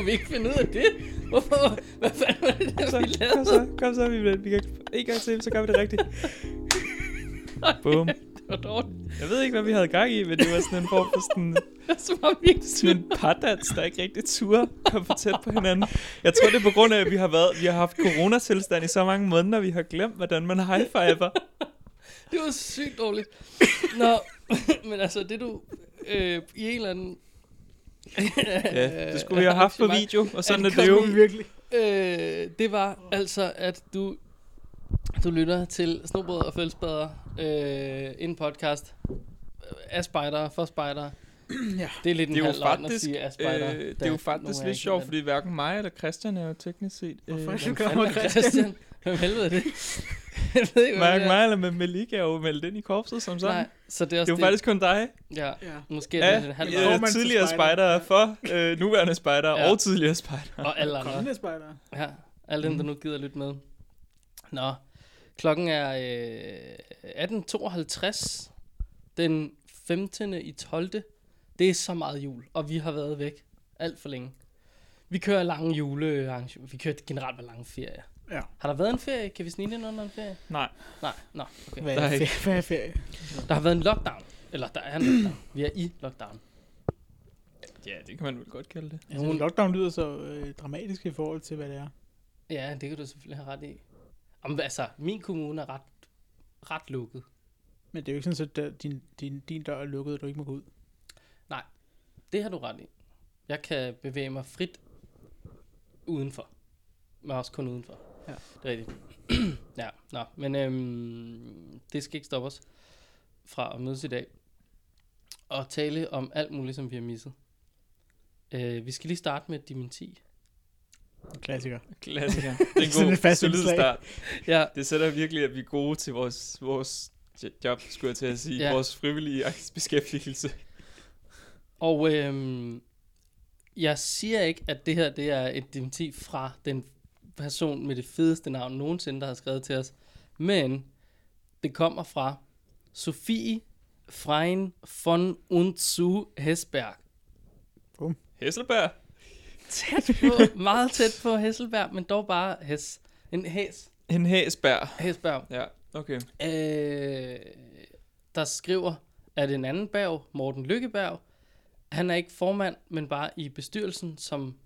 kunne vi ikke finde ud af det? Hvorfor? Hvad fanden var det, der vi Kom lavede? så, kom så, vi, vi kan en gang til, så gør vi det rigtigt. Bum. Det var dårligt. Jeg ved ikke, hvad vi havde gang i, men det var sådan en form for sådan, Det var virkelig sådan en pardans, der ikke rigtig turde komme for tæt på hinanden. Jeg tror, det er på grund af, at vi har, været, vi har haft coronatilstand i så mange måneder, vi har glemt, hvordan man high-fiver. Det var sygt dårligt. Nå, men altså, det du øh, i en eller anden... Ja, det skulle vi have haft på video, og sådan at er det jo. virkelig. Øh, det var altså, at du, du lytter til Snobrød og Fællesbader, øh, en podcast af spejdere, for spejdere. Ja. Det er lidt en Det er jo halv løgn at faktisk, sige af øh, spejdere. det er jo faktisk lidt sjovt, fordi hverken mig eller Christian er jo teknisk set... Øh, Hvorfor Hvem Kommer er Christian? Hvem helvede er det? Jeg ved ikke, mig eller med Melik er jo meldt ind i korpset som sådan. Nej, så det er Det er jo faktisk kun dig. Ja, Ja. måske er det Ja, en halv ja. øh, tidligere spejder. for øh, nuværende spejdere Ja. og tidligere spejdere. Og alle andre. Kommende spejdere. Ja, alle dem, der nu gider lytte med. Nå, klokken er øh, 18.52 den 15. i 12. Det er så meget jul, og vi har været væk alt for længe. Vi kører lange julearrangementer. Vi kører generelt med lange ferier. Ja. Har der været en ferie? Kan vi snige ind under en ferie? Nej. Nej, nå, okay. Hvad Der er er, ikke- ferie? Hvad er ferie? Der har været en lockdown. Eller der er en lockdown. Vi er i lockdown. Ja, det kan man vel godt kalde det. Altså, Nogen- lockdown lyder så øh, dramatisk i forhold til, hvad det er. Ja, det kan du selvfølgelig have ret i. Om, altså, min kommune er ret, ret lukket. Men det er jo ikke sådan, at din, din, din dør er lukket, og du ikke må gå ud. Det har du ret i. Jeg kan bevæge mig frit udenfor. Men også kun udenfor. Ja. Det er rigtigt. ja, nå. Men øhm, det skal ikke stoppe os fra at mødes i dag. Og tale om alt muligt, som vi har misset. Øh, vi skal lige starte med dementi. Klassiker. Klassiker. Det er en god, fast solid indslag. start. Ja, Det sætter virkelig, at vi er gode til vores, vores job, skulle jeg til at sige. Ja. Ja. Vores frivillige beskæftigelse. Og øhm, jeg siger ikke, at det her det er et dementi fra den person med det fedeste navn nogensinde, der har skrevet til os. Men det kommer fra Sofie Frein von Unzu Hesberg. Hesselberg. Tæt på, meget tæt på Hesselberg, men dog bare Hes. En Hes. En Hæsberg. Hesberg. Ja, okay. Øh, der skriver, at en anden berg, Morten Lykkeberg, han er ikke formand, men bare i bestyrelsen som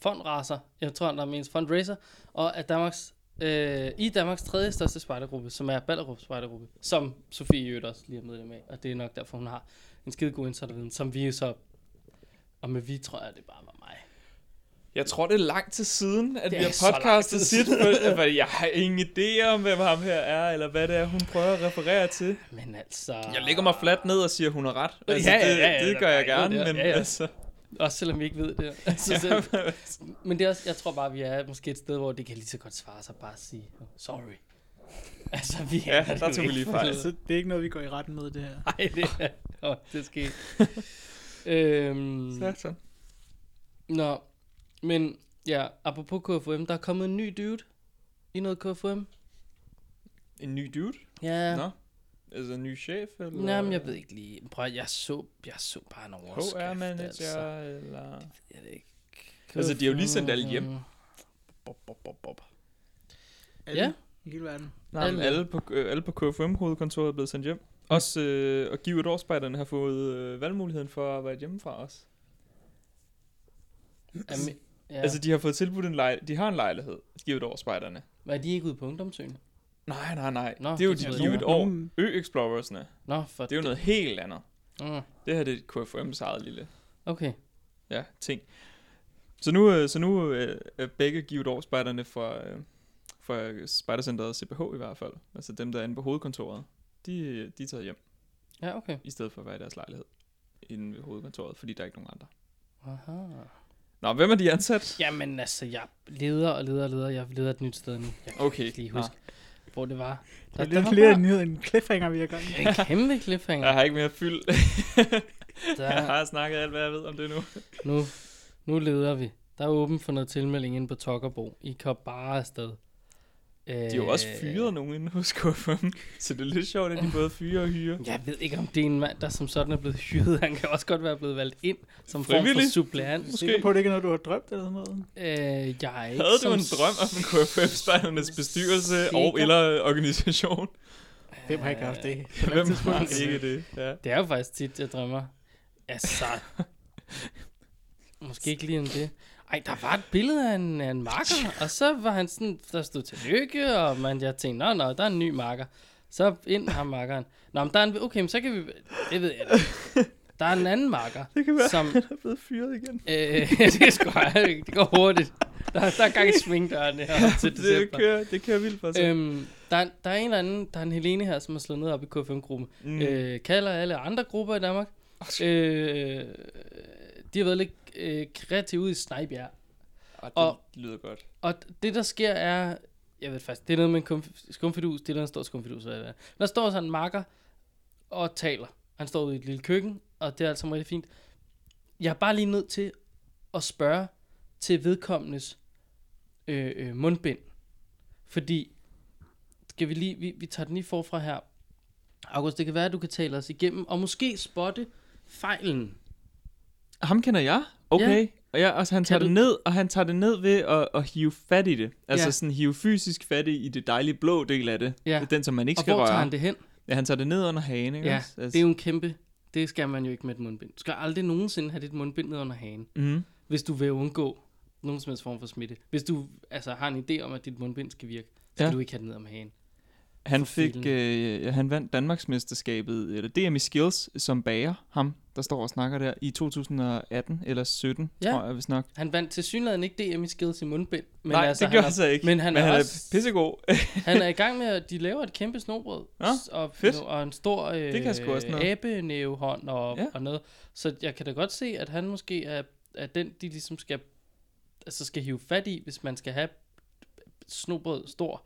fondraser, jeg tror, han er mest fundraiser, og at Danmarks, øh, i Danmarks tredje største spejdergruppe, som er Ballerup Spejdergruppe, som Sofie Jødt også lige er medlem af, og det er nok derfor, hun har en skide god insiderviden, som vi jo så, og med vi tror jeg, det bare var mig. Jeg tror, det er lang tid siden, at Det vi har podcastet sit, siden. for jeg har ingen idé om, hvem ham her er, eller hvad det er, hun prøver at referere til. Men altså... Jeg lægger mig fladt ned og siger, hun har ret. Altså, Ja, ja, det, ja, ja, det der gør jeg gerne, der. men Ja, ja. altså... Også selvom vi ikke ved det. Altså, selv, Men det er også, jeg tror bare, vi er måske et sted, hvor det kan lige så godt svare sig bare at sige, sorry. Altså, vi Ja, er der tog vi lige fejl. Så det er ikke noget, vi går i retten med, det her. Nej, det er, oh, det skete. øhm, Sådan. nå, men ja, apropos KFM, der er kommet en ny dude i noget KFM. En ny dude? Ja, Nå. Altså en ny chef, eller? Nej, men jeg ved ikke lige. Prøv, at- jeg så, jeg så bare en overskrift. HR-manager, Altså. eller... Jeg ved ikke. Altså, de har jo lige sendt alle hjem. Bob, bob, bob, bob. Alle Ja. I hele verden. Nej, alle, Alle. alle på, øh, alle på KFM-hovedkontoret er blevet sendt hjem. Også, øh, og Givet Årspejderne har fået øh, valgmuligheden for at arbejde hjemmefra os. Jamen, ja. Altså, de har fået tilbudt en lej de har en lejlighed, Givet Årspejderne. Er de ikke ude på ungdomsøen? Nej, nej, nej. Nå, Nå, det er jo det de jeg. År. Nogen- Ø-Explorersne. Nå, for Det er jo noget helt andet. Mm, Det her det er KFM's eget lille okay. ja, ting. Så nu, øh, så nu øh, er begge Givet Årspejderne fra, øh, fra Spejdercenteret CPH i hvert fald. Altså dem, der er inde på hovedkontoret. De, de er taget hjem, Ja, okay. i stedet for at være i deres lejlighed. Inde ved hovedkontoret, fordi der er ikke nogen andre. Aha. Nå, hvem er de ansat? Jamen altså, jeg leder og leder og leder. Jeg leder et nyt sted nu. Jeg kan Okay. ikke lige huske, hvor det var. Det er der lidt flere bare en nyhed end cliffhanger, vi har gang i. en kæmpe cliffhanger. Jeg har ikke mere fyld. Der, Jeg har snakket alt, hvad jeg ved om det nu. nu, nu leder vi. Der er åben for noget tilmelding inde på Tokkerbo. I kan bare afsted. De har jo også fyret nogen inde hos KFM, så det er lidt sjovt, at de både fyrer og hyrer. Jeg ved ikke, om det er en mand, der som sådan er blevet hyret. Han kan også godt være blevet valgt ind som form for Frivillig? suppleant. Sikker på, det ikke er noget, du har drømt eller sådan noget? Øh, jeg er ikke Havde du en drøm om en KFM-spejdernes bestyrelse Sikker. og eller organisation? Hvem har ikke haft det? Hvem har ikke det? Ja. Det er jo faktisk tit, jeg drømmer. Altså, måske ikke lige om det. Ej, der var et billede af en, af en marker, og så var han sådan, der stod til lykke, og man, jeg tænkte, nå, nå, der er en ny marker. Så ind ham markeren. Nå, men der er en, okay, men så kan vi, det ved jeg ikke. Der er en anden marker, Det kan være, som, han er blevet fyret igen. øh, det, skal, det går hurtigt. Der, der er gang i svingdørene her til Det december. kører, det kører vildt for sig. Øhm, der, er- der er en eller anden, der er en Helene her, som har slået ned op i K5-gruppen. Mm. Mm. Øh, kalder alle andre grupper i Danmark. Øh, de har været lidt øh, kreative ude i Snejbjerg. Det og- lyder godt. Og det, der sker, er... Jeg ved faktisk, det er noget med en kumf- skumfidus. Det er der, en stor skumfidus. Eller hvad. Der står sådan en makker og taler. Han står ude i et lille køkken, og det er altså rigtig fint. Jeg er bare lige nødt til at spørge til vedkommendes øh, øh, mundbind. Fordi, skal vi lige, vi, vi tager den lige forfra her. August, det kan være, at du kan tale os igennem, og måske spotte fejlen. Ham kender jeg. Okay. Og ja, altså, han tager det ned, og han tager det ned ved at, at hive fat i det. Altså Ja. sådan hive fysisk fat i, i det dejlige blå del af det. Ja. Den, som man ikke Og skal hvor røre. tager han det hen? Ja, han tager det ned under hagen, ikke Ja, også? Altså, Det er jo en kæmpe... Det skal man jo ikke med et mundbind. Du skal aldrig nogensinde have dit mundbind ned under hagen, mm, hvis du vil undgå nogen som helst form for smitte. Hvis du altså, har en idé om, at dit mundbind skal virke, så skal Ja. du ikke have det ned om hagen. Han fik, øh, han vandt Danmarksmesterskabet, eller DM i Skills, som bager, ham, der står og snakker der, i 2018 eller 17, Ja. tror jeg, hvis nok. Han vandt til synligheden ikke DM i skills i mundbind. Men Nej, altså, det gør han, så ikke. men han men er han også- er pissegod. han er i gang med, at de laver et kæmpe snobrød. S- og, fedt. og en stor øh, kan sgu også noget. abenævehånd og, Ja. ja. og noget. Så jeg kan da godt se, at han måske er, er den, de ligesom skal, altså skal hive fat i, hvis man skal have snobrød stor.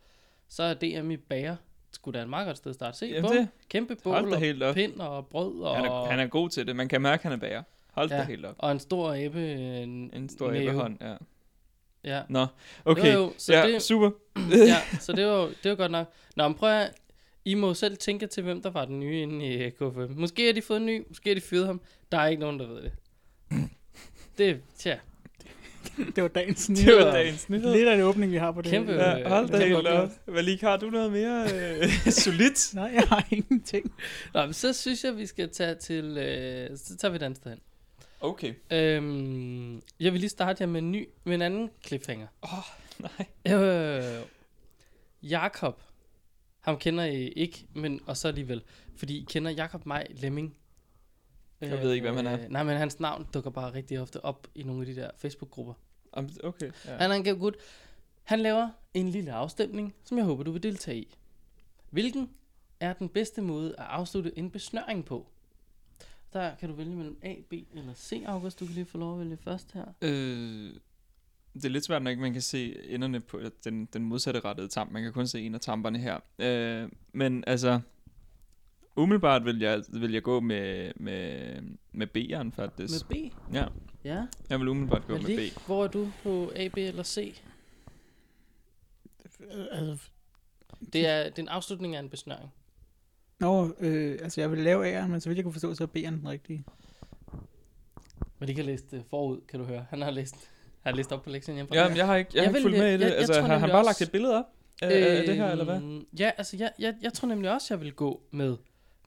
Så er DM i bager skulle da et meget godt sted at starte. Se, Jamen bum, det, kæmpe bål da og helt op. pind og brød og, Han er, han er god til det. Man kan mærke, at han er bager. Hold da Ja. helt op. og en stor æbe. En, En stor æbehånd, ja. Ja. Nå, okay. Jo, jo, så ja, det, super. ja, så det var, det var godt nok. Nå, men prøv at, I må selv tænke til, hvem der var den nye inde i øh, K5. Måske har de fået en ny, måske har de fyret ham. Der er ikke nogen, der ved det. Det, tja, Det var dagens Det nyheder. var dagens nyhed. Lidt af en åbning, vi har på det. Kæmpe- her. Ja, hold da Øh, helt op. Malik, har du noget mere øh, solidt? Nej, jeg har ingenting. Nå, men så synes jeg, vi skal tage til, øh, så tager vi et andet sted hen. Okay. Øhm, jeg vil lige starte jer med en ny, med en anden cliffhanger. Nej. Øh, Jakob, ham kender I ikke, men og så alligevel, fordi I kender Jakob Maj Lemming. Jeg ved ikke, hvem han er. Øh, nej, men hans navn dukker bare rigtig ofte op i nogle af de der Facebook-grupper. Okay. Ja. Ja. Han er en god gut. Han laver en lille afstemning, som jeg håber, du vil deltage i. Hvilken er den bedste måde at afslutte en besnøring på? Der kan du vælge mellem A, B eller C, August. Du kan lige få lov at vælge først her. Øh, det er lidt svært, når ikke man kan se enderne på den, den modsatte rettede tamp. Man kan kun se en af tamperne her. Øh, men altså, umiddelbart vil jeg, vil jeg gå med, med, med B'eren faktisk. Med B? Ja, Ja. jeg vil umiddelbart gå med Malik, B. hvor er du på A, B eller C? Øh, Altså, Det er, det er en afslutning af en besnøring. Nå, øh, altså jeg vil lave A'eren, men så vidt jeg kunne forstå, så er B'eren den rigtige. Men de kan læse det forud, kan du høre. Han har læst, han har læst op på lektien hjemme. Ja, men jeg har ikke, jeg Jeg har ikke vil- fulgt med i det. jeg- jeg altså, tror har han bare også- lagt et billede op øh, af det her, eller hvad? Øhm, Ja, altså jeg, jeg, jeg tror nemlig også, jeg vil gå med,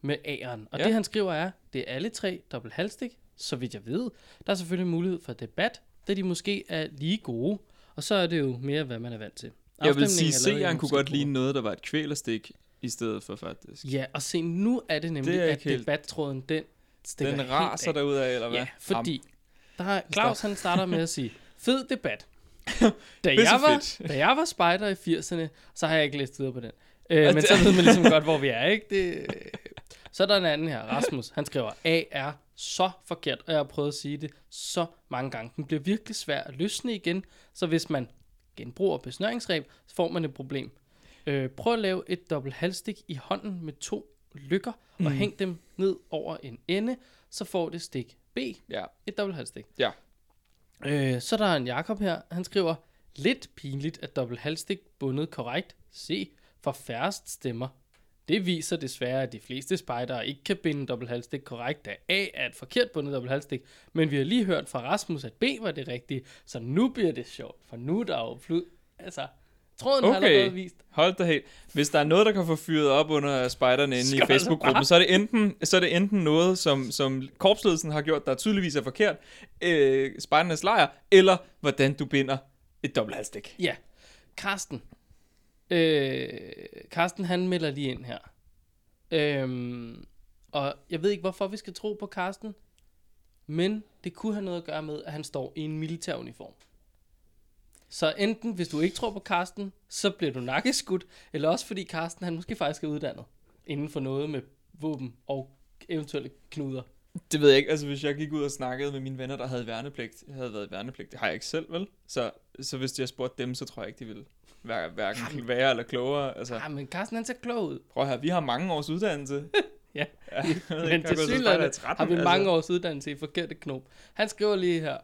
med A'eren. Og Ja. det han skriver er, det er alle tre dobbelt halvstik, så vidt jeg ved. Der er selvfølgelig mulighed for debat, da de måske er lige gode. Og så er det jo mere, hvad man er vant til. Jeg vil sige, C'eren kunne godt ligne noget, der var et kvælerstik, i stedet for faktisk. Ja, og se, nu er det nemlig, Det er at helt- debattråden, den stikker Den raser af. derud af, eller hvad? Ja, fordi der er, Claus han starter med at sige, fed debat. Da jeg, var, da jeg var spejder i 80'erne, så har jeg ikke læst videre på den. Øh, men så ved man ligesom godt, hvor vi er, ikke? Det, så er der en anden her, Rasmus. Han skriver, A er så forkert, og jeg har prøvet at sige det så mange gange. Den bliver virkelig svær at løsne igen, så hvis man genbruger besnøringsreb, så får man et problem. Øh, prøv at lave et dobbelt halvstik i hånden med to lykker, og Mm. hæng dem ned over en ende, så får det stik B, Ja. et dobbelt halvstik. Ja. Øh, så er der en Jakob her, han skriver, lidt pinligt at dobbelt halvstik bundet korrekt, C. For færrest stemmer. Det viser desværre, at de fleste spejdere ikke kan binde dobbelthalstik korrekt, da A er et forkert bundet dobbelthalstik, men vi har lige hørt fra Rasmus, at B var det rigtige, så nu bliver det sjovt, for nu er der jo flud. Altså, tråden okay. har allerede vist. Hold da helt. Hvis der er noget, der kan få fyret op under spejderne inde i Skal Facebook-gruppen, så er det enten, så er det enten noget, som, som korpsledelsen har gjort, der tydeligvis er forkert, øh, spejdernes lejr, eller hvordan du binder et dobbelthalstik. Ja, Karsten. Øh, Karsten, han melder lige ind her. Øhm, og jeg ved ikke, hvorfor vi skal tro på Karsten, men det kunne have noget at gøre med, at han står i en militæruniform. Så enten, hvis du ikke tror på Karsten, så bliver du nakkeskudt, eller også fordi Karsten, han måske faktisk er uddannet inden for noget med våben og eventuelle knuder. Det ved jeg ikke. Altså, hvis jeg gik ud og snakkede med mine venner, der havde værnepligt, havde været i værnepligt, det har jeg ikke selv, vel? Så, så hvis jeg spurgte dem, så tror jeg ikke, de ville være hverken værre eller klogere. Altså, Ja, men Karsten, han ser klog ud. prøv høre, vi har mange års uddannelse. Ja. ja Men ikke, til synligheden 13, har vi altså. mange års uddannelse i forkerte knop. Han skriver lige her.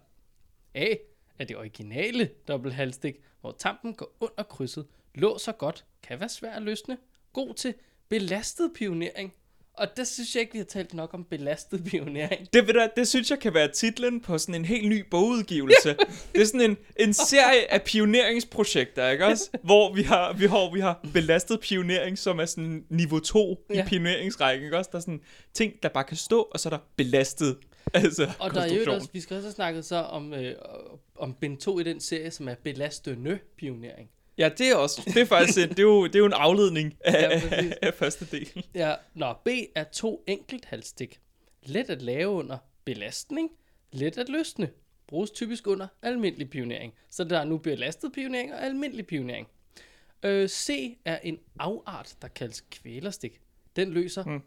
A er det originale dobbelthalstik, hvor tampen går under krydset, låser godt, kan være svær at løsne, god til belastet pionering. Og der synes jeg ikke, vi har talt nok om belastet pionering. Det, ved du, det synes jeg kan være titlen på sådan en helt ny bogudgivelse. det er sådan en, en serie af pioneringsprojekter, ikke også? Hvor vi har, vi har, vi har belastet pionering, som er sådan niveau 2 i Ja. pioneringsrækken, ikke også? Der er sådan ting, der bare kan stå, og så er der belastet altså, Og der er jo også, vi skal også have snakket så om, øh, om bind 2 i den serie, som er belastende pionering. Ja, det er også, det er faktisk det er jo, det er jo en afledning af, Ja, af, første del. Ja, når B er to enkelt halsstik. Let at lave under belastning, let at løsne. Bruges typisk under almindelig pionering. Så der er nu belastet pionering og almindelig pionering. Øh, C er en afart, der kaldes kvælerstik. Den løser, Hmm.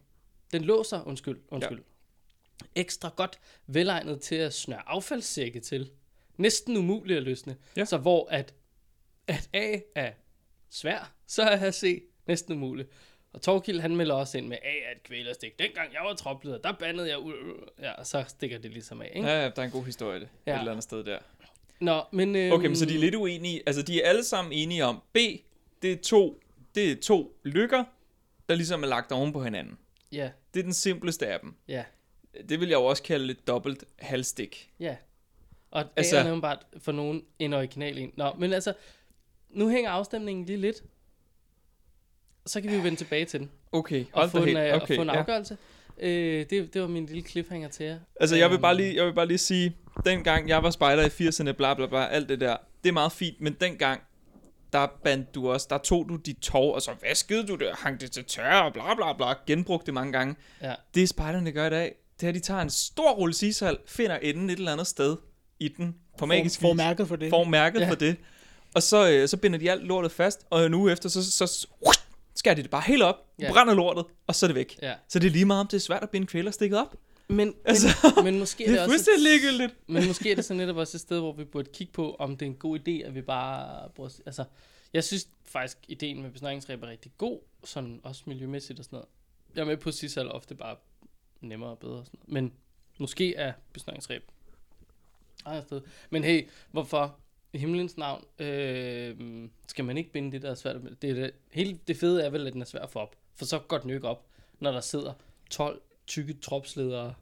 den låser, undskyld, undskyld. Ja. Ekstra godt velegnet til at snøre affaldssække til. Næsten umuligt at løsne. Ja. Så hvor at, at A er svær, så er C næsten umuligt. Og Torkild, han melder også ind med, A er et kvælerstik. Dengang jeg var tropleder, der bandede jeg ud. Ja, og så stikker det ligesom af, ikke? Ja. Ja, der er en god historie det, ja. Et eller andet sted der. Nå, men... Øhm, Okay, men så de er lidt uenige. Altså, de er alle sammen enige om, B, det er to, det er to lykker, der ligesom er lagt oven på hinanden. Ja, Det er den simpleste af dem. ja, Det vil jeg jo også kalde et dobbelt halvstik. ja. Og altså, Altså- er bare for nogen en original en. Nå, men altså, nu hænger afstemningen lige lidt. Så kan vi jo vende tilbage til den. Okay, Og hold få da en, øh, og Okay, få en ja. afgørelse. Øh, det, det var min lille cliffhanger til jer. Altså, jeg vil, bare Øhm, lige, jeg vil bare lige sige, dengang jeg var spejder i 80'erne, bla bla bla, alt det der, det er meget fint, men dengang, der bandt du også, der tog du dit tov, og så vaskede du det, og hang det til tørre, og bla bla bla, genbrugte det mange gange. Ja. Det spejderne gør i dag, det er, at de tager en stor rulle sisal, finder enden et eller andet sted i den, på magisk Får vis, mærket for det. får mærket Ja. ja. for det, og så, øh, så binder de alt lortet fast, og en uge efter, så, så, så skærer de det bare helt op, Ja. brænder lortet, og så er det væk. Ja. Så det er lige meget, om det er svært at binde kvæler stikket op. Men, Altså, men, men måske er Det det er også fuldstændig ligegyldigt. Men måske er det så netop også et sted, hvor vi burde kigge på, om det er en god idé, at vi bare bruger... Altså, jeg synes faktisk, ideen med besnøringsræb er rigtig god, sådan også miljømæssigt og sådan noget. Jeg er med på, at sisal ofte bare nemmere og bedre og sådan noget. Men måske er besnøringsræb eget sted. Men hey, hvorfor himlens navn øh, skal man ikke binde det, der er svært? Det, er det, hele det fede er vel, at den er svær at få op. For så går den jo ikke op, når der sidder 12 tykke tropsledere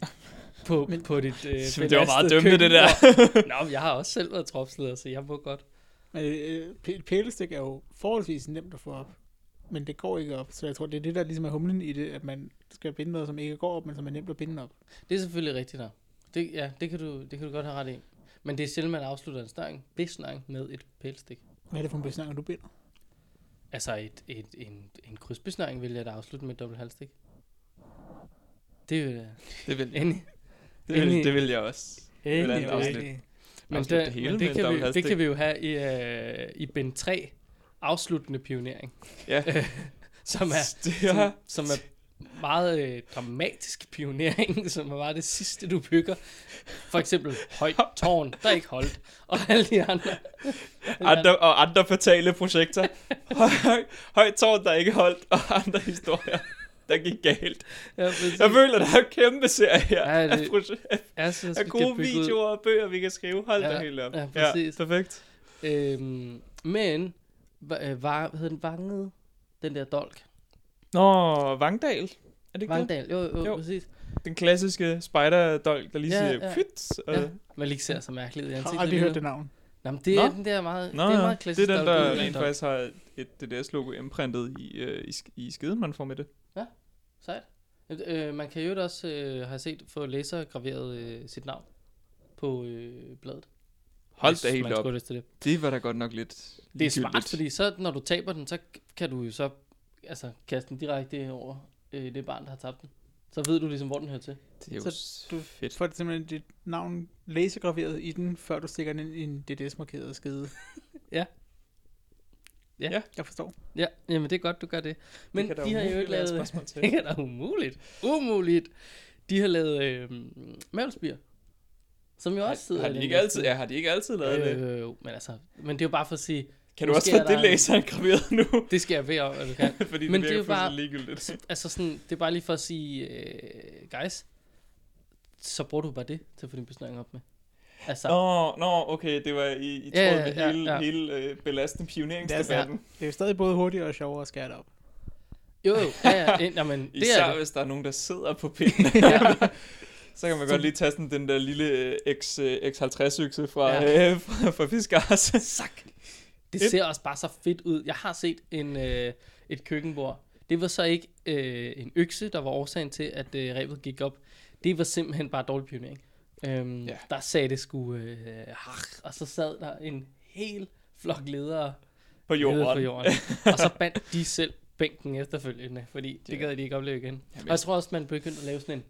på, Men- på dit øh, Det var meget dømmende, det køkken. Nå, men jeg har også selv været tropsleder, så jeg må godt. Øh, p- pælestik er jo forholdsvis nemt at få op. Men det går ikke op. Så jeg tror, det er det, der ligesom er humlen i det, at man skal binde noget, som ikke går op, men som er nemt at binde op. Det er selvfølgelig rigtigt der. Det, ja, det kan, du, det kan du godt have ret i. Men det er sjældent, man afslutter en snøring, besnøring med et pælstik. Hvad er det for en besnæring, du binder? Altså et, et, en, en krydsbesnøring vil jeg da afslutte med et dobbelt halvstik. Det er jo øh, Det vil, enig. det vil, det vil jeg også. enig, Hvordan enig. afslutte? Men, det, det hele men det, et kan vi, det kan vi jo have i, øh, i bind 3, afsluttende pionering, Ja. som er, er, som, som er meget øh, dramatisk pionering, som bare det sidste, du bygger. For eksempel højt tårn, der ikke holdt, og alle de andre. andre, og andre fatale projekter. Høj, højt tårn, der ikke holdt, og andre historier, der gik galt. Ja, præcis. Jeg føler, der er en kæmpe serie her Ja, af, det- proje- af, Jeg synes, af gode bygge ud. videoer og bøger, vi kan skrive. Hold Ja, da helt op. ja, præcis. Ja, perfekt. Øhm, men øh, var, hvad hedder den? Vanget? Den der dolk. Nå, Vangdal. Er det ikke Vangdal, jo, jo, Jo. præcis. Den klassiske spider-dolk, der lige Ja, siger ja. fyt. Og... Ja. Man lige ser så mærkeligt ud i Jeg har ansigtet. aldrig lige hørt det navn. Nå, men det er Nå. den der meget, Nå, det er ja. meget klassisk. det er den, der af rent faktisk har et DDS-logo imprintet i, øh, i, i skeden, man får med det. Sejt. Øh, man kan jo også øh, have set få lasergraveret øh, sit navn på øh, bladet. Hold da helt op. det. Det var da godt nok lidt Det er smart, fordi så når du taber den, så kan du jo så altså, kaste den direkte over øh, det barn, der har tabt den. Så ved du ligesom, hvor den hører til. Det er jo Så du fedt. får simpelthen dit navn lasergraveret i den, før du stikker den ind i en DDS-markeret skede. Ja. Ja. Ja. Jeg forstår. Ja, jamen det er godt, du gør det. Men kan da de har jo ikke lavet... spørgsmål til. Det er da umuligt. Umuligt. De har lavet øh, Mavlsbier. Som jo også sidder Har de ikke altid, ja, har de ikke altid lavet Øh, det? øh, men altså, men det er jo bare for at sige, Kan du måske også få det læser graveret nu? det skal jeg ved om, at du kan. Fordi Men det det er jo bare- ligegyldigt. altså sådan, det er bare lige for at sige, øh, guys, så bruger du bare det til at få din besnøring op med. Altså, Nå, nå, okay, det var i, i Ja, tråd ja, med ja, hele, ja. hele øh, belastende pioneringsdebatten. Det er jo stadig både hurtigere og sjovere at skære det op. jo, jo, ja, ja, ja, jamen, det Især er det. hvis der er nogen, der sidder på pinden. Så kan man godt lige tage sådan den der lille øh, X, øh, X50-økse fra, Ja. ja. øh, fra, fra Fiskars. Sak. Det Et- ser også bare så fedt ud. Jeg har set en, øh, et køkkenbord. Det var så ikke øh, en økse, der var årsagen til, at øh, rebet gik op. Det var simpelthen bare dårlig pionering. Øhm, Ja. Der sagde det sgu, øh, og så sad der en hel flok ledere på jorden. på jorden. og så bandt de selv bænken efterfølgende, fordi det gad de ikke opleve igen. Jamen, Og jeg tror også, man begyndte at lave sådan en...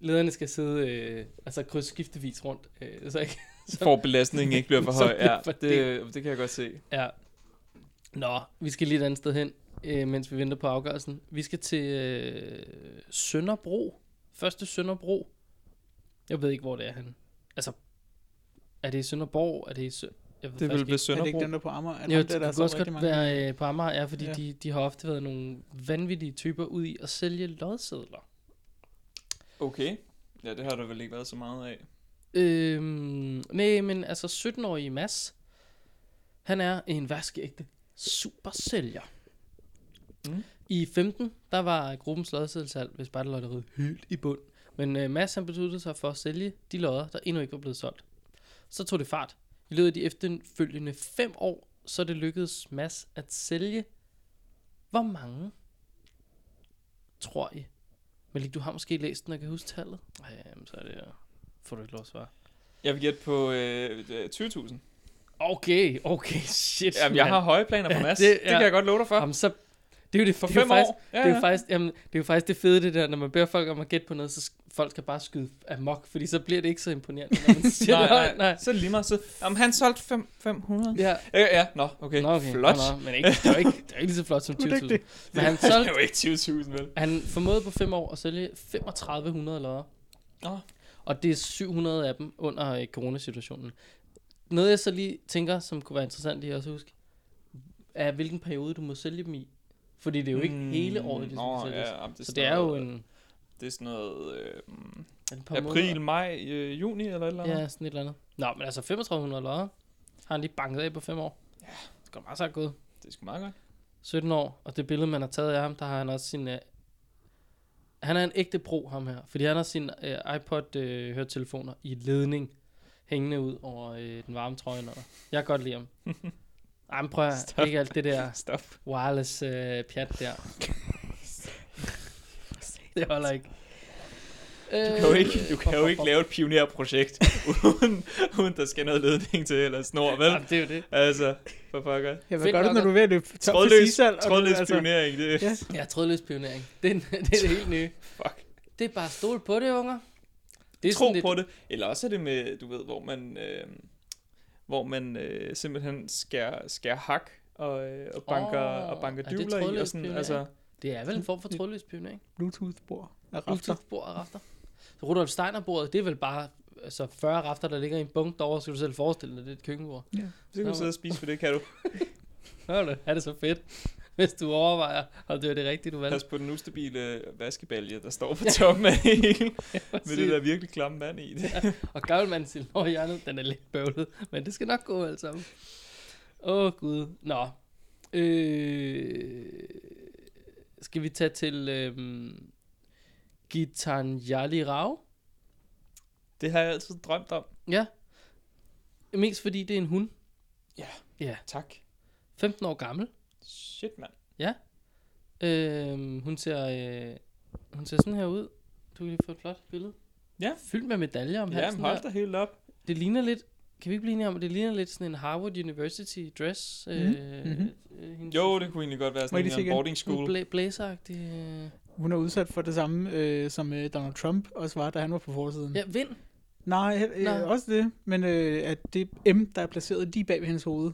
Lederne skal sidde øh, altså kryds skiftevis rundt, øh, så ikke for belastningen ikke bliver for høj. Ja, det, det kan jeg godt se. Ja. Nå, vi skal lige et andet sted hen, øh, mens vi venter på afgørelsen. Vi skal til øh, Sønderbro. Første Sønderbro. Jeg ved ikke, hvor det er han. Altså, er det i Sønderborg? Er det i Sø... Jeg ved Det vil blive Er det ikke Sønderbro. den der på Amager? Er. Jo, det der, der så også godt mange? være øh, på Amager, ja, fordi ja. de, de har ofte været nogle vanvittige typer ud i at sælge lodsedler. Okay. Ja, det har der vel ikke været så meget af. Øhm, nej, men altså 17-årige Mads, han er en vaskeægte super sælger. Mm. I 15, der var gruppens lodseddelsalg ved Spejderlotteriet helt i bund. Men øh, Mads han besluttede sig for at sælge de lodder, der endnu ikke var blevet solgt. Så tog det fart. I løbet af de efterfølgende fem år, så det lykkedes Mads at sælge. Hvor mange? Tror I? Malik, du har måske læst den og kan huske tallet? Ja, jamen, så er det, får du ikke lov at svare. Jeg vil gætte på øh, øh, 20.000. Okay, okay, shit. Jamen, jeg mand. har høje planer for Ja, Mads. det det, det kan jeg godt love dig for. Jamen, så, det er jo det, For det er jo fem faktisk, år. Ja, Det er jo ja. faktisk, jamen, det er jo faktisk det fede, det der, når man beder folk om at gætte på noget, så folk skal bare skyde amok, fordi så bliver det ikke så imponerende, når man siger nej, højt. nej, så lige meget. Så, om han solgte fem, 500. Ja. Ja, ja, nå, okay. Nå, okay. Flot. Nå, nå, men ikke, det er jo ikke, det er ikke lige så flot som Nu er det ikke 20.000. det. Men han Det er solgte, jo ikke 20.000, vel? han formåede på fem år at sælge 3500 lodder. Nå. Og det er 700 af dem under øh, coronasituationen. Noget jeg så lige tænker, som kunne være interessant lige også at huske, er hvilken periode du må sælge dem i. Fordi det er jo ikke Mm, hele året, de nå, skal sælges. ja, jamen, det er så det er jo en, Det er sådan noget... Øh, er par april, måneder. maj, øh, juni eller et eller andet. Ja, sådan et eller andet. Nå, men altså 3500 lodder har han lige banket af på 5 år. Ja. Det går meget så godt. Det er sgu meget godt. 17 år, og det billede, man har taget af ham, der har han også sin... Han er en ægte pro, ham her. Fordi han har sin uh, iPod uh, høretelefoner i ledning hængende ud over uh, den varme trøje. Når jeg kan godt lide ham. Ej, men prøv at, Stop. ikke alt det der Stop. wireless uh, pjat der. det holder ikke. Du kan jo ikke, du kan jo ikke lave et pionerprojekt, uden, uden der skal noget ledning til, eller snor, vel? Jamen, det er jo det. Altså, for. Ja, hvad gør du, når du er ved at løbe tom for Trådløs, sisal? trådløs altså- pionering, det Ja. Ja, trådløs pionering. Det er, det er det helt nye. fuck. Det er bare stol på det, unger. Det er Tro sådan lidt, på det. Eller også er det med, du ved, hvor man, øh, hvor man øh, simpelthen skærer, skærer hak og, øh, og banker, Åh, og banker er dybler i. Og sådan, pionering? altså, det er vel en form for trådløs pionering. Bluetooth-spor af rafter. Bluetooth-bord og rafter. Rudolf Steiner-bordet, det er vel bare altså 40 rafter, der ligger i en bunke derovre, så kan du selv forestille dig, det er et køkkenbord. så kan du sidde og spise for det, kan du. Hør du, er det så fedt, hvis du overvejer, og det er det rigtige, du valgte. Pas på den ustabile vaskebalje, der står på toppen af det hele, med det der virkelig klamme vand i det. Og gammelmanden siger, over hjørnet, den er lidt bøvlet, men det skal nok gå alt sammen. Åh oh, gud. Nå, Øh, skal vi tage til øhm, Gitanjali Rao? Det har jeg altid drømt om. Ja. Mest fordi det er en hund. Ja. Ja. Tak. 15 år gammel. Shit, mand. Øhm, hun ser øh, hun ser sådan her ud. Du kan lige få et flot billede. Ja. Fyldt med medaljer om Ja, halsen men hold der. da helt op. Det ligner lidt, kan vi ikke blive enige om, at det ligner lidt sådan en Harvard University dress? Mhm. Øh, Mhm. øh, hendes- Jo, det kunne egentlig godt være sådan en, boarding school. Bla- blazeragtig. øh. Hun er udsat for det samme, øh, som øh, Donald Trump også var, da han var på forsiden. Ja, vind. Nej, øh, Nå. også det. Men øh, at det M, der er placeret lige bag ved hendes hoved,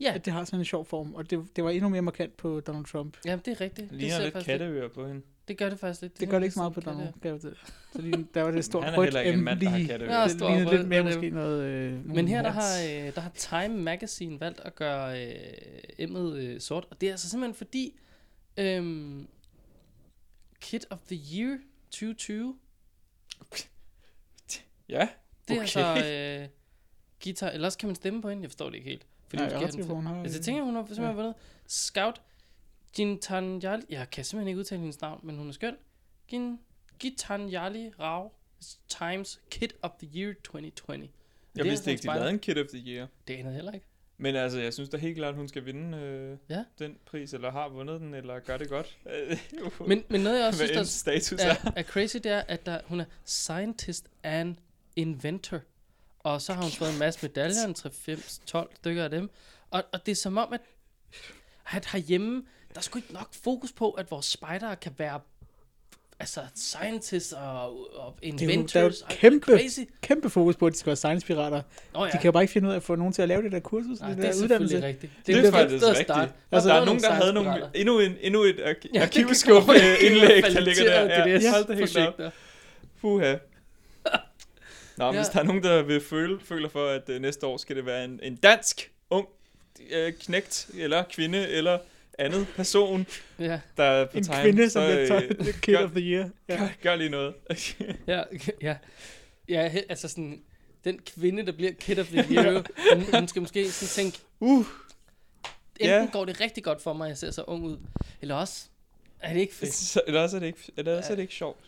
Ja, at det har sådan en sjov form. Og det, det var endnu mere markant på Donald Trump. ja det er rigtigt. Det Det, ser ligner lidt katteører på hende. det gør det faktisk lidt. Det gør det ikke så meget på Donald. jeg fortælle. Så lige, der var det stort Han er rødt heller ikke en mand, der har katteører. Ja, Det rød, lidt mere måske noget... Øh, Men her der har, øh, der har Time Magazine valgt at gøre øh, emnet øh, sort, og det er altså simpelthen fordi øhm, Kid of the Year 2020, Ja, det er Okay. altså øh, guitar, eller også kan man stemme på hende, jeg forstår det ikke helt. Fordi Nej, jeg er er sikker på, hun har... Altså, jeg tænker, hun har simpelthen vundet. Scout Gintanjali. Jeg kan simpelthen ikke udtale hendes navn, men hun er skøn. Gin, Gitanjali Rao. Times Kid of the Year 2020. jeg Det er vidste ikke, de lavede en Kid of the Year. Det anede jeg heller ikke. Men altså, jeg synes da helt klart, hun skal vinde øh, Ja. den pris, eller har vundet den, eller gør det godt. Men, men noget jeg også synes, der status er. er, er crazy, det er, at der, hun er scientist and inventor. Og så har hun fået en masse medaljer, en 3, 5, 12 stykker af dem. Og, og det er som om, at, at herhjemme, der er sgu ikke nok fokus på, at vores spejdere kan være altså scientists og, og der er jo inventors. og kæmpe- Crazy. Kæmpe fokus på, at de skal være science-pirater. Nå, ja. De kan jo bare ikke finde ud af at få nogen til at lave det der kursus, Nej, det, det er der selvfølgelig uddannelse. rigtigt. Det er jo faktisk fedt at rigtigt. starte. Altså, der er nogen, der havde nogle, endnu, en, endnu et ar- Ja, arkivskub det kan øh, indlæg, der ligger der. Ja, DDS hold det helt op. Puha. Nå, men Ja. hvis der er nogen, der vil føle, føler for, at uh, næste år skal det være en, en dansk, ung, uh, knægt, eller kvinde, eller andet person, Ja, der er på En tegn, kvinde, som så, bliver øh, taget Kid gør- of the Year. Ja. gør, gør lige noget. ja, ja. Ja, altså sådan, den kvinde, der bliver Kid of the Year, hun, hun skal måske sådan tænke, uh, enten Ja. går det rigtig godt for mig, jeg ser så ung ud, eller også er det ikke fedt. så, eller også er det ikke, eller også er det ikke sjovt.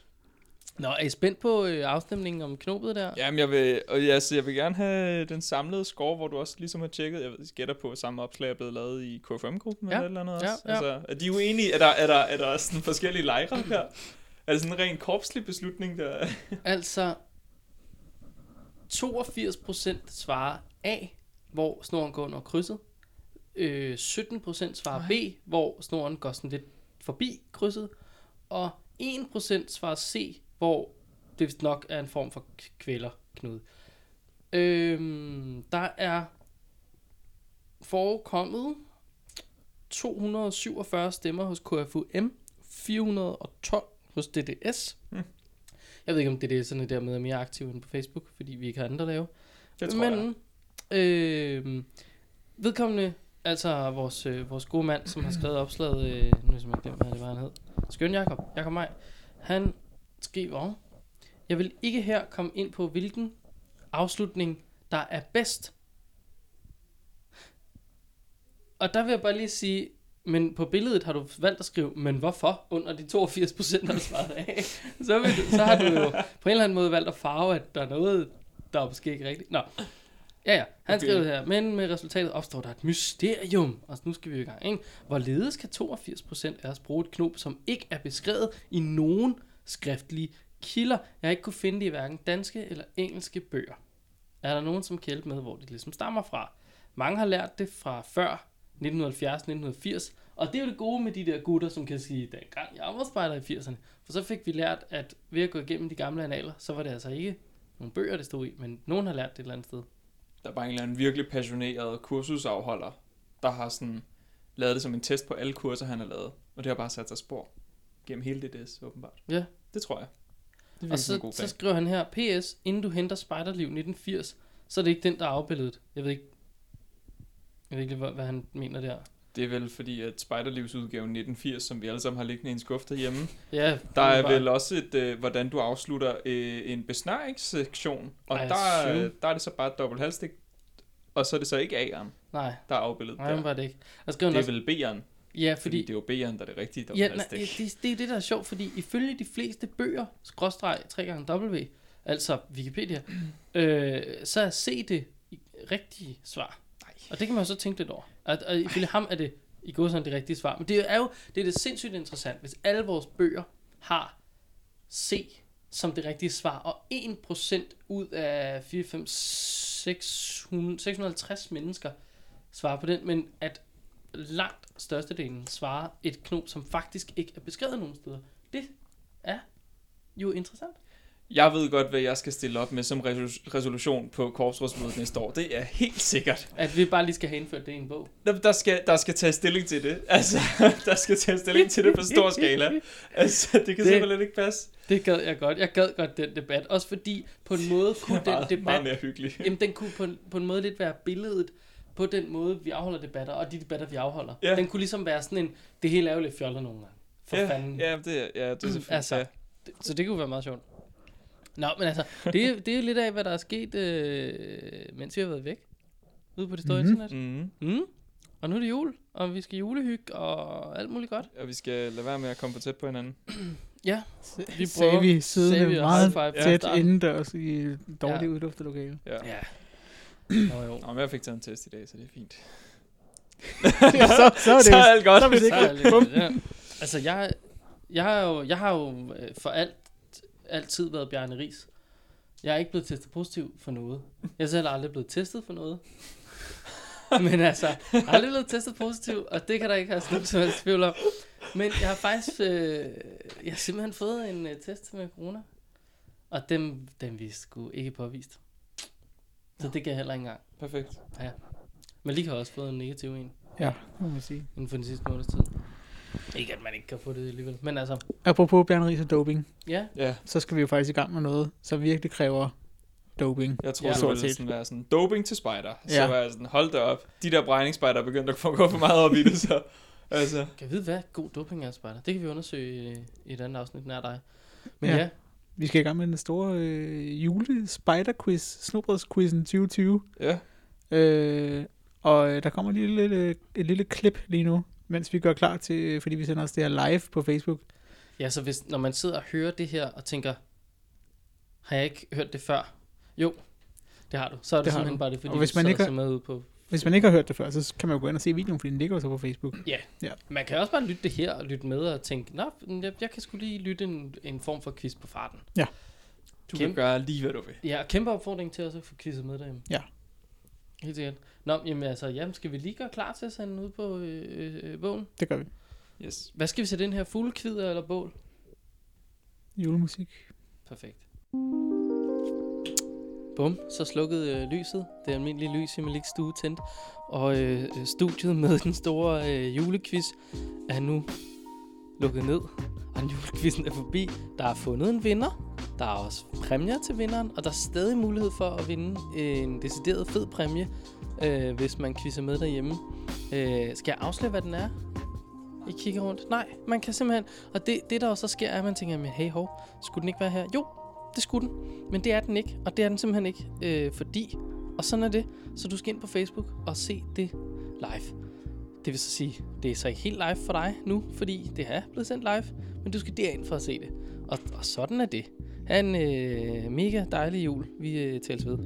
Nå, er I spændt på øh, afstemningen om knopet der? Jamen, jeg vil, og jeg, altså, jeg vil gerne have den samlede score, hvor du også ligesom har tjekket, jeg gætter på, at samme opslag er blevet lavet i KFM-gruppen Ja, eller et eller andet ja, også. ja. Altså, er de uenige? Er der, er der, er der sådan forskellige lejre her? Er det sådan en ren korpslig beslutning, der... Altså, 82% svarer A, hvor snoren går under krydset. Øh, 17% svarer B, hvor snoren går sådan lidt forbi krydset. Og 1% svarer C, hvor det vist nok er en form for kvælerknude. Øhm, der er forekommet 247 stemmer hos KFUM, 412 hos DDS. Hmm. Jeg ved ikke, om DDS er dermed er mere aktiv end på Facebook, fordi vi ikke har andet at lave. Det tror jeg. Men øh, vedkommende, altså vores, øh, vores gode mand, som har skrevet opslaget, øh, nu har jeg simpelthen glemt, hvad det var, han hed. Skøn Jakob, Jakob Maj, han skriver, jeg vil ikke her komme ind på, hvilken afslutning, der er bedst. Og der vil jeg bare lige sige, men på billedet har du valgt at skrive, men hvorfor? Under de 82 procent, der svaret af. Så, vil du, så har du jo på en eller anden måde valgt at farve, at der er noget, der er måske ikke rigtigt. Nå. Ja, ja. Han Okay. skrev her, men med resultatet opstår der et mysterium. Og nu skal vi jo i gang, ikke? Hvorledes kan 82% af os bruge et knop, som ikke er beskrevet i nogen skriftlige kilder? Jeg har ikke kunne finde det i hverken danske eller engelske bøger. Er der nogen, som kan hjælpe med, hvor det ligesom stammer fra? Mange har lært det fra før 1970-1980, og det er jo det gode med de der gutter, som kan sige, dengang jeg var spejder i 80'erne. For så fik vi lært, at ved at gå igennem de gamle analer, så var det altså ikke nogle bøger, det stod i, men nogen har lært det et eller andet sted. Der er bare en eller anden virkelig passioneret kursusafholder, der har sådan lavet det som en test på alle kurser, han har lavet. Og det har bare sat sig spor gennem hele DDS, åbenbart. Ja. Det tror jeg. Det Og en så, god så skriver han her, PS, inden du henter Spejderliv 1980, så er det ikke den, der er afbildet. Jeg ved ikke, jeg ved ikke lige, hvad, hvad han mener der. Det er vel fordi, at Spejderlivsudgaven 1980, som vi alle sammen har liggende i en skuffe derhjemme, Ja, der er bare- vel også et, øh, hvordan du afslutter øh, en besnæringssektion. Og Ej, der, øh, der er det så bare et dobbelt halvstik. Og så er det så ikke A'eren. Nej, der er afbildet nej, der. var det ikke. Skrev Det er også, vel B'eren, ja, fordi, fordi, det er jo B'eren, der er det rigtige ja, nej, det, det er det, der er sjovt, fordi ifølge de fleste bøger, skråstreg 3 gange W, altså Wikipedia, øh, så er C det rigtige svar. Nej. Og det kan man så tænke lidt over. At, at ifølge ham er det i går sådan det rigtige svar. Men det er jo det, er det sindssygt interessant, hvis alle vores bøger har C som det rigtige svar, og 1% ud af 4, 5, 600, 650 mennesker svarer på den, men at langt størstedelen svarer et knop, som faktisk ikke er beskrevet nogen steder. Det er jo interessant. Jeg ved godt, hvad jeg skal stille op med som resolu- resolution på korpsrådsmødet næste år. Det er helt sikkert. At vi bare lige skal have indført det i en bog. Der, der, skal, der skal tage stilling til det. Altså, der skal tage stilling til det på stor skala. Altså, det kan Det- simpelthen ikke passe. Det gad jeg godt. Jeg gad godt den debat. Også fordi på en måde kunne den meget, debat meget mere hyggeligt. Jamen, den kunne på en, på en måde lidt være billedet på den måde, vi afholder debatter, og de debatter, vi afholder. Ja. Den kunne ligesom være sådan en, det hele er jo lidt fjollet nogle gange. For ja, fanden. ja, det, ja, det er selvfølgelig. Altså, ja. Det- Så det kunne være meget sjovt. Nå, men altså, det, er- det er lidt af, hvad der er sket, øh, mens vi har været væk. Ude på det store Mhm. internet. Mm. Mm. Og nu er det jul, og vi skal julehygge og alt muligt godt. Og vi skal lade være med at komme for tæt på hinanden. Ja, Vi sagde prøver- vi sagde siddende vi og meget tæt starten. indendørs i et dårligt Ja. ja. udluftet lokale. Ja. ja. Nå, jo. Nå, men jeg fik taget en test i dag, så det er fint. så, så er det så er alt godt. så er vi Så er lidt, ja. Altså, jeg, jeg har jo, jeg har jo øh, for alt, altid været Bjarne Ries. Jeg er ikke blevet testet positiv for noget. Jeg er selv aldrig blevet testet for noget. Men altså, jeg aldrig blevet testet positiv, og det kan der ikke have sådan som helst tvivl om. Men jeg har faktisk, øh, jeg har simpelthen fået en øh, test med corona. Og dem, dem vi sgu ikke påvist. Så det kan jeg heller ikke engang. Perfekt. Men lige har også fået en negativ en Ja, må man sige. inden for den sidste måneds tid. Ikke at man ikke kan få det alligevel. Men altså, Apropos Bjørn Ries og doping, ja. Ja, så skal vi jo faktisk i gang med noget, som virkelig kræver doping. jeg tror, Ja. ja. det ville sådan være sådan, doping til spejder. Så Ja. var jeg sådan, hold da op. De der brejningsspejder er begyndt at få gå for meget op i det, så... Altså, Kan jeg vide, hvad god doping er, spejder? Det kan vi undersøge i- i et andet afsnit nær dig. Men Ja. ja, ja Vi skal i gang med den store øh, jule spider quiz snobrødsquizzen 2020. ja. Øh, og øh, der kommer lige et lille, et lille klip lige nu, mens vi gør klar til, fordi vi sender os det her live på Facebook. ja, så hvis, når man sidder og hører det her og tænker, har jeg ikke hørt det før? Jo, det har du. Så er det, Det simpelthen du. bare det, fordi Og hvis du man ikke har- så med ud på... Hvis man ikke har hørt det før, så kan man jo gå ind og se videoen, fordi den ligger så på Facebook. Man kan også bare lytte det her og lytte med og tænke, nå, jeg, jeg kan skulle lige lytte en, en form for quiz på farten. Du Kæmpe- kan gøre lige, hvad du vil. Ja, kæmpe opfordring til også at få quizzet med derhjemme. Ja. Helt sikkert. Nå, jamen altså, jamen, skal vi lige gøre klar til at sende ud på øh, øh, bogen? Det gør vi. Yes. Hvad skal vi sætte ind her? Fuglekvider eller bål? Julemusik. Perfekt. Bum, så slukkede øh, lyset. Det almindelige lys i Maliks stue tændt. Og øh, øh, studiet med den store øh, julequiz er nu lukket ned. Og julequizzen er forbi. Der er fundet en vinder. Der er også præmier til vinderen. Og der er stadig mulighed for at vinde en decideret fed præmie, øh, hvis man quizzer med derhjemme. Øh, skal jeg afsløre, hvad den er? I kigger rundt. Nej, man kan simpelthen... Og det, det der også sker, er, at man tænker, men hey hov, skulle den ikke være her? Jo, det skulle den. Men det er den ikke, og det er den simpelthen ikke, øh, fordi... Og sådan er det. Så du skal ind på Facebook og se det live. Det vil så sige, det er så ikke helt live for dig nu, fordi det er blevet sendt live, men du skal derind for at se det. Og, og sådan er det. Ha' en øh, mega dejlig jul. Vi øh, tales ved.